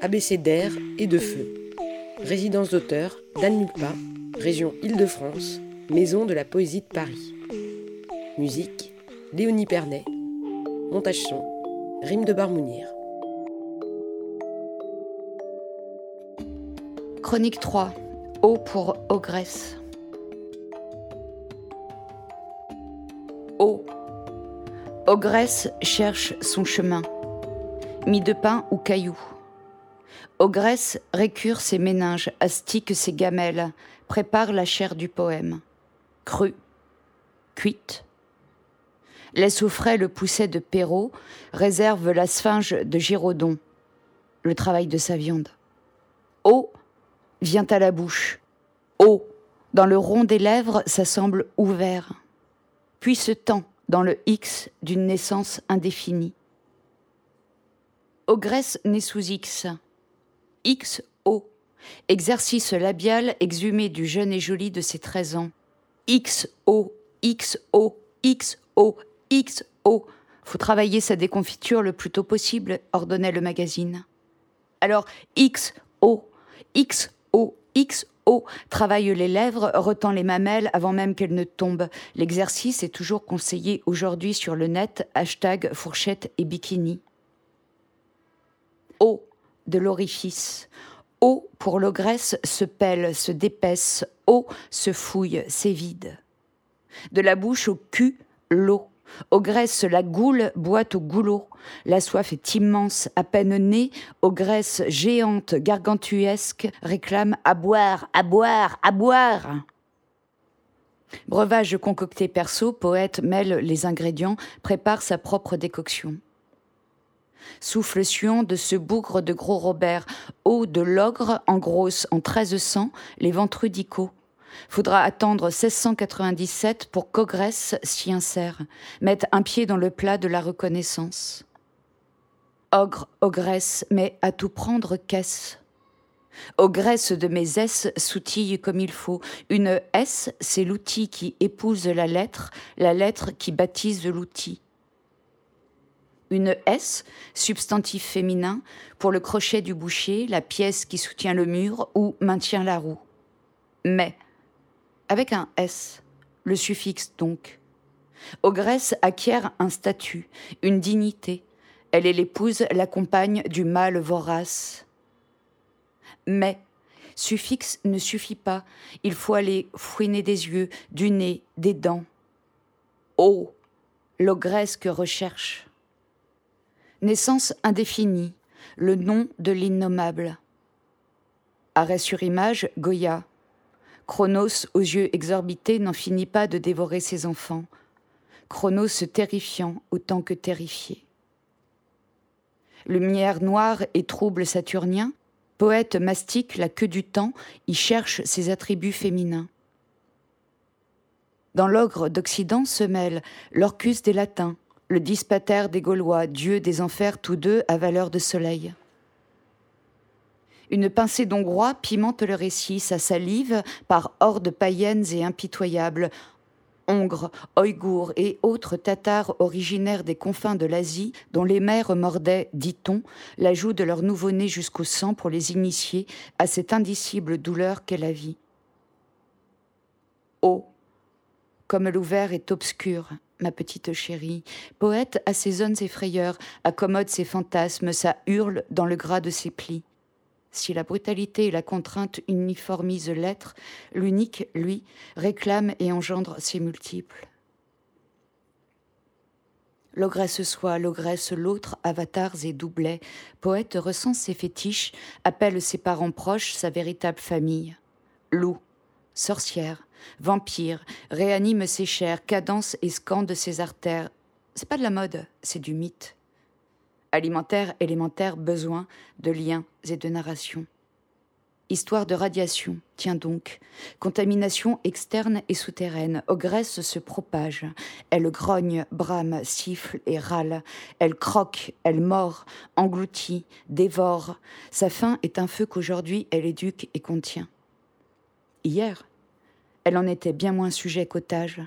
ABC d'air et de feu. Résidence d'auteur Mulpa, région Île-de-France, maison de la poésie de Paris. Musique Léonie Pernet. Montage son Rime de Barmounir. Chronique 3. Eau pour ogresse. Eau. Ogresse cherche son chemin. Mie de pain ou caillou. Ogresse récure ses méninges, astique ses gamelles, prépare la chair du poème. Crue, cuite. Laisse au frais le pousset de Perrault, réserve la sphinge de Giraudon. Le travail de sa viande. Eau vient à la bouche. Eau, dans le rond des lèvres, ça semble ouvert. Puis se tend dans le X d'une naissance indéfinie. Ogresse naît sous X. XO, exercice labial exhumé du jeune et joli de ses 13 ans. XO, XO, XO, XO. Faut travailler sa déconfiture le plus tôt possible, ordonnait le magazine. Alors XO, XO, XO travaille les lèvres, retend les mamelles avant même qu'elles ne tombent. L'exercice est toujours conseillé aujourd'hui sur le net, hashtag fourchette et bikini. O de l'orifice. Eau pour l'ogresse se pèle, se dépaisse, eau se fouille, s'évide. De la bouche au cul, l'eau. Ogresse, la goule boit au goulot. La soif est immense, à peine née. Ogresse géante, gargantuesque, réclame à boire, à boire, à boire. Breuvage concocté perso, poète mêle les ingrédients, prépare sa propre décoction souffle suant de ce bougre de gros Robert, eau de l'ogre en grosse en 1300, les ventrudicaux. Faudra attendre 1697 pour qu'Ogresse s'y insère, mette un pied dans le plat de la reconnaissance. Ogre, ogresse, mais à tout prendre qu'est-ce Ogresse de mes S soutille comme il faut. Une S, c'est l'outil qui épouse la lettre, la lettre qui baptise l'outil une S, substantif féminin, pour le crochet du boucher, la pièce qui soutient le mur ou maintient la roue. Mais, avec un S, le suffixe donc. Ogresse acquiert un statut, une dignité. Elle est l'épouse, la compagne du mâle vorace. Mais, suffixe ne suffit pas. Il faut aller fouiner des yeux, du nez, des dents. Oh, l'ogresse que recherche. Naissance indéfinie, le nom de l'innommable. Arrêt sur image, Goya. Chronos, aux yeux exorbités, n'en finit pas de dévorer ses enfants. Chronos terrifiant autant que terrifié. Lumière noire et trouble saturnien, poète mastique la queue du temps, y cherche ses attributs féminins. Dans l'ogre d'Occident se mêle l'orcus des latins, le dispater des Gaulois, dieu des enfers tous deux à valeur de soleil. Une pincée d'Hongrois pimente le récit, sa salive, par hordes païennes et impitoyables, Hongres, Ouïghours et autres Tatars originaires des confins de l'Asie, dont les mères mordaient, dit-on, l'ajout de leur nouveau-né jusqu'au sang pour les initier à cette indicible douleur qu'est la vie. Oh, comme l'ouvert est obscur, ma petite chérie. Poète à ses zones effrayeurs, accommode ses fantasmes, ça hurle dans le gras de ses plis. Si la brutalité et la contrainte uniformisent l'être, l'unique, lui, réclame et engendre ses multiples. L'ogresse soit, l'ogresse l'autre, avatars et doublets. Poète ressent ses fétiches, appelle ses parents proches, sa véritable famille. Loup, sorcière, vampire, réanime ses chairs, cadence et scande ses artères. C'est pas de la mode, c'est du mythe. Alimentaire, élémentaire, besoin de liens et de narration. Histoire de radiation, tiens donc. Contamination externe et souterraine. Ogresse se propage. Elle grogne, brame, siffle et râle. Elle croque, elle mord, engloutit, dévore. Sa faim est un feu qu'aujourd'hui elle éduque et contient. Hier, elle en était bien moins sujet qu'otage.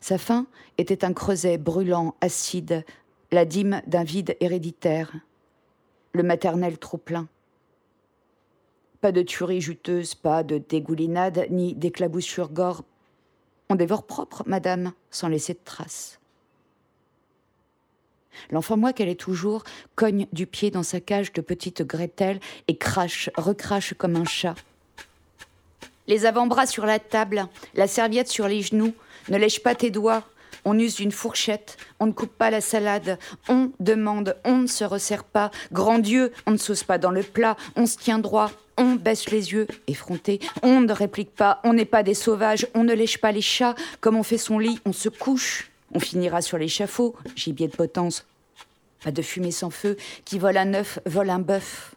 Sa faim était un creuset brûlant, acide, la dîme d'un vide héréditaire, le maternel trop plein. Pas de tuerie juteuse, pas de dégoulinade, ni d'éclaboussure gore. On dévore propre, madame, sans laisser de traces. L'enfant moi qu'elle est toujours cogne du pied dans sa cage de petite Gretel et crache, recrache comme un chat. Les avant-bras sur la table, la serviette sur les genoux, ne lèche pas tes doigts, on use une fourchette, on ne coupe pas la salade, on demande, on ne se resserre pas. Grand Dieu, on ne sauce pas dans le plat, on se tient droit, on baisse les yeux, effronté, on ne réplique pas, on n'est pas des sauvages, on ne lèche pas les chats, comme on fait son lit, on se couche. On finira sur l'échafaud, gibier de potence. Pas de fumée sans feu, qui vole un œuf, vole un bœuf.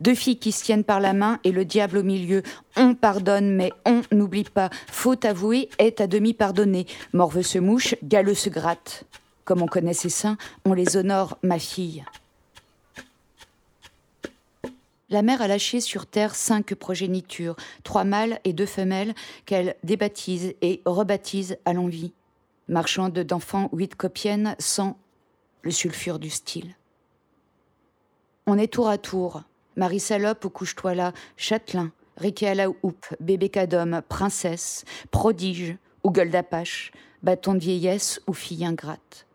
Deux filles qui se tiennent par la main et le diable au milieu. On pardonne, mais on n'oublie pas. Faute avouée est à demi pardonnée. Morveux se mouche, galeux se gratte. Comme on connaît ses seins, on les honore, ma fille. La mère a lâché sur terre cinq progénitures, trois mâles et deux femelles, qu'elle débaptise et rebaptise à l'envie. Marchande d'enfants huit copiennes sans le sulfure du style. On est tour à tour, Marie Salope ou couche-toi là, Châtelain, Riquet à la houppe, bébé cadom, princesse, prodige ou gueule d'apache, bâton de vieillesse ou fille ingrate.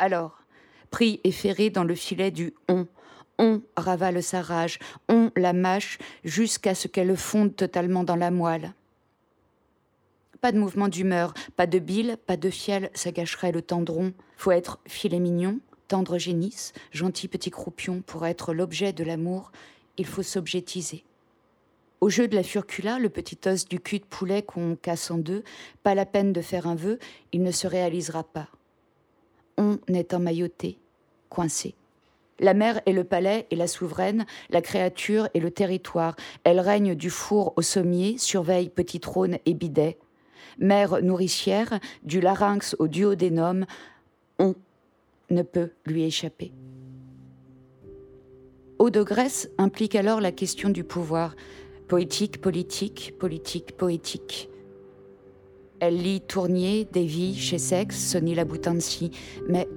Alors, pris et ferré dans le filet du on, on ravale sa rage, on la mâche jusqu'à ce qu'elle fonde totalement dans la moelle. Pas de mouvement d'humeur, pas de bile, pas de fiel, ça gâcherait le tendron. Faut être filet mignon, tendre génisse, gentil petit croupion, pour être l'objet de l'amour, il faut s'objetiser. Au jeu de la furcula, le petit os du cul de poulet qu'on casse en deux, pas la peine de faire un vœu, il ne se réalisera pas. On est emmailloté, coincé. La mère est le palais et la souveraine, la créature et le territoire. Elle règne du four au sommier, surveille petit trône et bidet. Mère nourricière, du larynx au duodénum, on ne peut lui échapper. Eau de Grèce implique alors la question du pouvoir, poétique, politique, politique, poétique. Elle lit Tournier, Davy, Chessex, Sonny Laboutancy, mais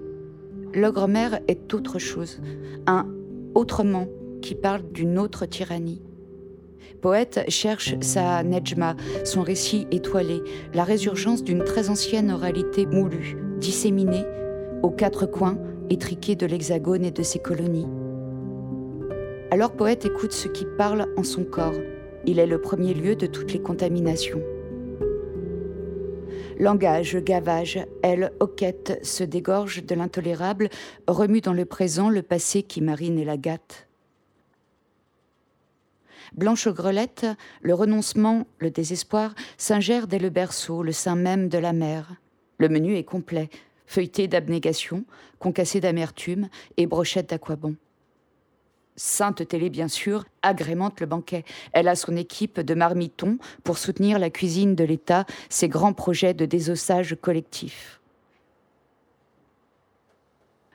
l'ogre-mère est autre chose, un autrement qui parle d'une autre tyrannie. Poète cherche sa Nejma, son récit étoilé, la résurgence d'une très ancienne oralité moulue, disséminée, aux quatre coins étriqués de l'Hexagone et de ses colonies. Alors Poète écoute ce qui parle en son corps. Il est le premier lieu de toutes les contaminations. Langage, gavage, elle, hoquette, se dégorge de l'intolérable, remue dans le présent le passé qui marine et la gâte. Blanche grelette, le renoncement, le désespoir s'ingèrent dès le berceau, le sein même de la mère. Le menu est complet, feuilleté d'abnégation, concassé d'amertume et brochette d'aquabon. Sainte Télé, bien sûr, agrémente le banquet. Elle a son équipe de marmitons pour soutenir la cuisine de l'État, ses grands projets de désossage collectif.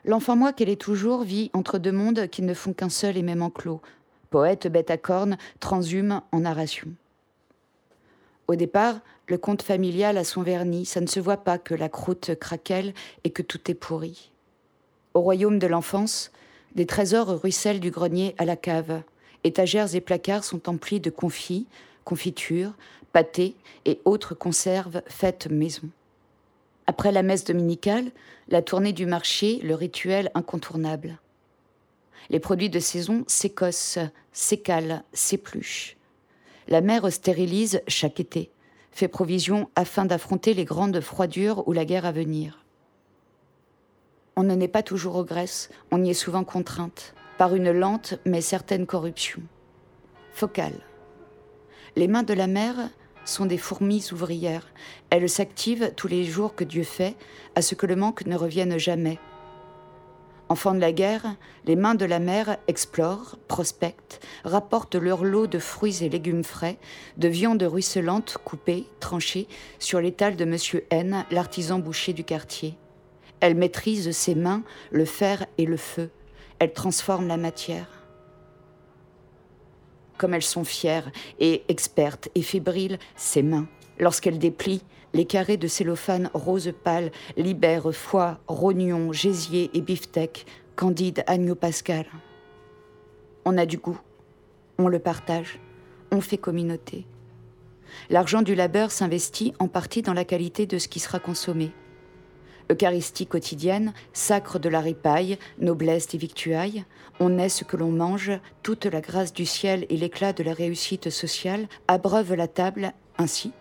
L'enfant moi qu'elle est toujours vit entre deux mondes qui ne font qu'un seul et même enclos. Poète, bête à cornes, transhume en narration. Au départ, le conte familial a son vernis, ça ne se voit pas que la croûte craquelle et que tout est pourri. Au royaume de l'enfance, des trésors ruissellent du grenier à la cave. Étagères et placards sont emplis de confits, confitures, pâtés et autres conserves faites maison. Après la messe dominicale, la tournée du marché, le rituel incontournable. Les produits de saison s'écossent, s'écalent, s'épluchent. La mère stérilise chaque été fait provision afin d'affronter les grandes froidures ou la guerre à venir. On ne n'est pas toujours aux Grèce, on y est souvent contrainte, par une lente mais certaine corruption. Focale. Les mains de la mère sont des fourmis ouvrières. Elles s'activent tous les jours que Dieu fait, à ce que le manque ne revienne jamais. Enfants de la guerre, les mains de la mère explorent, prospectent, rapportent leur lot de fruits et légumes frais, de viande ruisselante coupée, tranchée, sur l'étal de Monsieur N, l'artisan boucher du quartier. Elle maîtrise ses mains, le fer et le feu. Elle transforme la matière. Comme elles sont fières et expertes et fébriles, ses mains. Lorsqu'elle déplie, les carrés de cellophane rose pâle libèrent foie, rognon, gésier et beefsteak, candide agneau pascal. On a du goût, on le partage, on fait communauté. L'argent du labeur s'investit en partie dans la qualité de ce qui sera consommé. Eucharistie quotidienne, sacre de la ripaille, noblesse des victuailles, on est ce que l'on mange, toute la grâce du ciel et l'éclat de la réussite sociale abreuvent la table ainsi.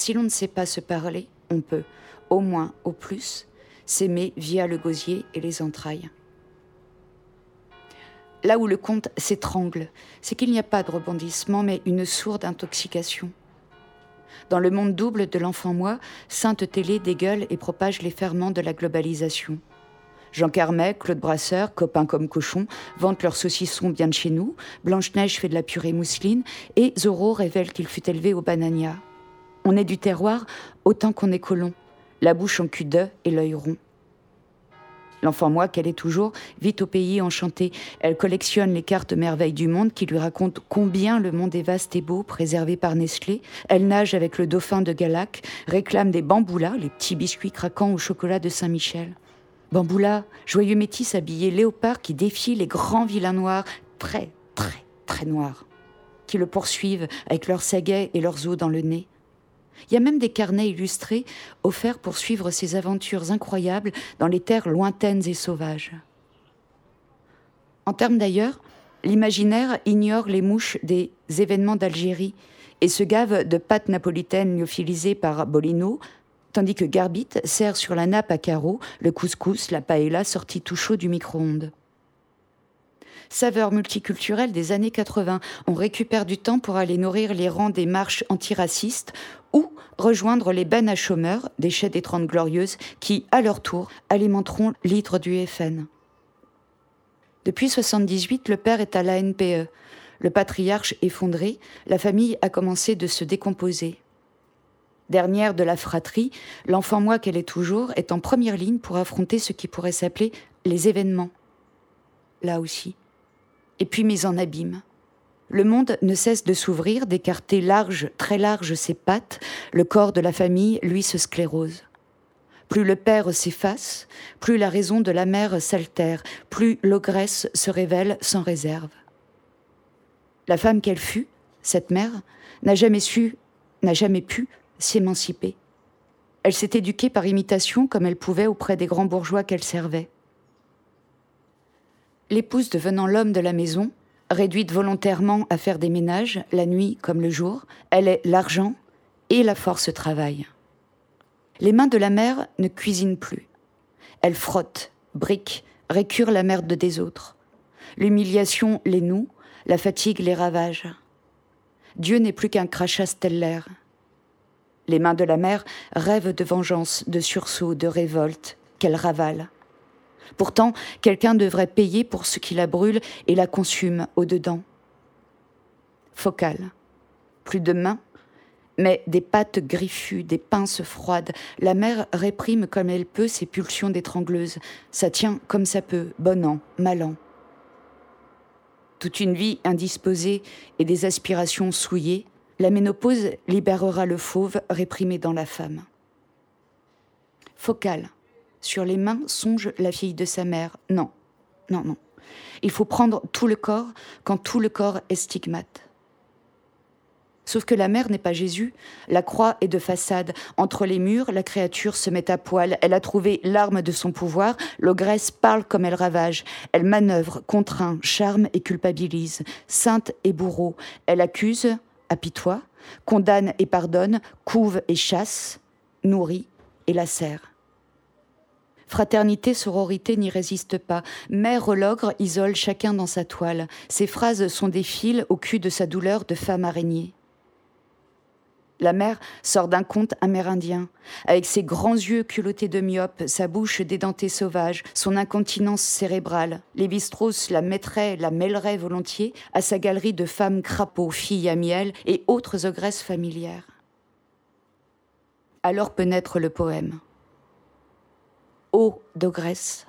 Si l'on ne sait pas se parler, on peut, au moins, au plus, s'aimer via le gosier et les entrailles. Là où le conte s'étrangle, c'est qu'il n'y a pas de rebondissement, mais une sourde intoxication. Dans le monde double de l'enfant-moi, Sainte Télé dégueule et propage les ferments de la globalisation. Jean Carmet, Claude Brasseur, copains comme cochons, vantent leurs saucissons bien de chez nous, Blanche-Neige fait de la purée mousseline, et Zorro révèle qu'il fut élevé au banania. On est du terroir autant qu'on est colon, la bouche en cul d'œuf et l'œil rond. L'enfant moi qu'elle est toujours vit au pays enchanté. Elle collectionne les cartes merveilles du monde qui lui racontent combien le monde est vaste et beau, préservé par Nestlé. Elle nage avec le dauphin de Galac, réclame des bamboulas, les petits biscuits craquants au chocolat de Saint-Michel. Bamboula, joyeux métis habillé léopard qui défie les grands vilains noirs, très, très, très noirs, qui le poursuivent avec leurs saguets et leurs os dans le nez. Il y a même des carnets illustrés offerts pour suivre ses aventures incroyables dans les terres lointaines et sauvages. En termes d'ailleurs, l'imaginaire ignore les mouches des événements d'Algérie et se gave de pâtes napolitaines lyophilisées par Bolino, tandis que Garbit sert sur la nappe à carreaux le couscous, la paella sortie tout chaud du micro-ondes saveur multiculturelle des années 80. On récupère du temps pour aller nourrir les rangs des marches antiracistes ou rejoindre les bennes à chômeurs, déchets des Trente Glorieuses, qui, à leur tour, alimenteront l'hydre du FN. Depuis 78, le père est à la NPE. Le patriarche effondré, la famille a commencé de se décomposer. Dernière de la fratrie, l'enfant moi qu'elle est toujours est en première ligne pour affronter ce qui pourrait s'appeler les événements. Là aussi, et puis mise en abîme. Le monde ne cesse de s'ouvrir, d'écarter large, très large ses pattes, le corps de la famille, lui, se sclérose. Plus le père s'efface, plus la raison de la mère s'altère, plus l'ogresse se révèle sans réserve. La femme qu'elle fut, cette mère, n'a jamais su, n'a jamais pu s'émanciper. Elle s'est éduquée par imitation comme elle pouvait auprès des grands bourgeois qu'elle servait l'épouse devenant l'homme de la maison, réduite volontairement à faire des ménages, la nuit comme le jour, elle est l'argent et la force travail. Les mains de la mère ne cuisinent plus. Elle frotte, brique, récure la merde des autres. L'humiliation les noue, la fatigue les ravage. Dieu n'est plus qu'un crachat stellaire. Les mains de la mère rêvent de vengeance, de sursaut, de révolte, qu'elle ravale. Pourtant, quelqu'un devrait payer pour ce qui la brûle et la consume au-dedans. Focale. Plus de mains, mais des pattes griffues, des pinces froides. La mère réprime comme elle peut ses pulsions d'étrangleuse. Ça tient comme ça peut, bon an, mal an. Toute une vie indisposée et des aspirations souillées, la ménopause libérera le fauve réprimé dans la femme. Focale. Sur les mains songe la fille de sa mère. Non, non, non. Il faut prendre tout le corps quand tout le corps est stigmate. Sauf que la mère n'est pas Jésus. La croix est de façade. Entre les murs, la créature se met à poil. Elle a trouvé l'arme de son pouvoir. L'ogresse parle comme elle ravage. Elle manœuvre, contraint, charme et culpabilise. Sainte et bourreau. Elle accuse, apitoie, condamne et pardonne, couve et chasse, nourrit et lacère. Fraternité, sororité n'y résiste pas. Mère l'ogre isole chacun dans sa toile. Ses phrases sont des fils au cul de sa douleur de femme araignée. La mère sort d'un conte amérindien, avec ses grands yeux culottés de myope, sa bouche dédentée sauvage, son incontinence cérébrale. Lévi-Strauss la mettrait, la mêlerait volontiers à sa galerie de femmes crapauds, filles à miel et autres ogresses familières. Alors peut naître le poème. Ô d'ogresse,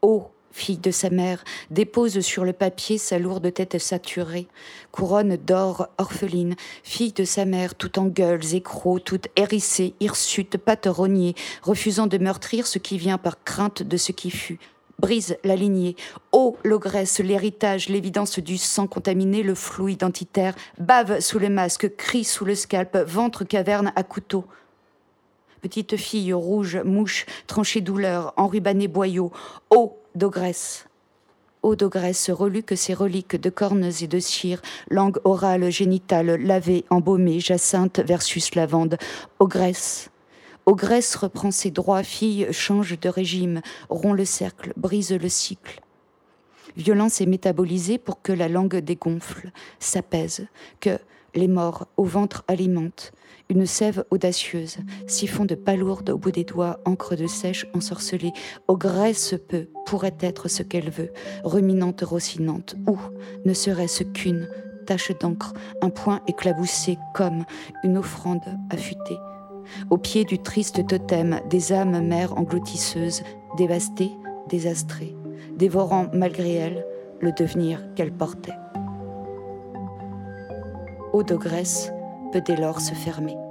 ô fille de sa mère, dépose sur le papier sa lourde tête saturée, couronne d'or orpheline, fille de sa mère, tout en gueules, écrocs, toute hérissée, hirsute, patronnier, refusant de meurtrir ce qui vient par crainte de ce qui fut, brise la lignée. Ô l'ogresse, l'héritage, l'évidence du sang contaminé, le flou identitaire, bave sous le masque, crie sous le scalp, ventre caverne à couteau. Petite fille rouge, mouche, tranchée douleur, enrubanée boyau, ô d'ogresse. Ô d'ogresse relue que ses reliques de cornes et de cire, langue orale, génitale, lavée, embaumée, jacinthe versus lavande, ogresse Ogresse reprend ses droits, fille change de régime, rompt le cercle, brise le cycle. Violence est métabolisée pour que la langue dégonfle, s'apaise, que les morts au ventre alimentent, une sève audacieuse, siphon de palourde au bout des doigts, encre de sèche ensorcelée, ogresse peut, pourrait être ce qu'elle veut, ruminante, rossinante, ou ne serait-ce qu'une tache d'encre, un point éclaboussé comme une offrande affûtée. Au pied du triste totem des âmes mères engloutisseuses, dévastées, désastrées, dévorant malgré elles le devenir qu'elles portaient. Eau d'ogresse peut dès lors se fermer.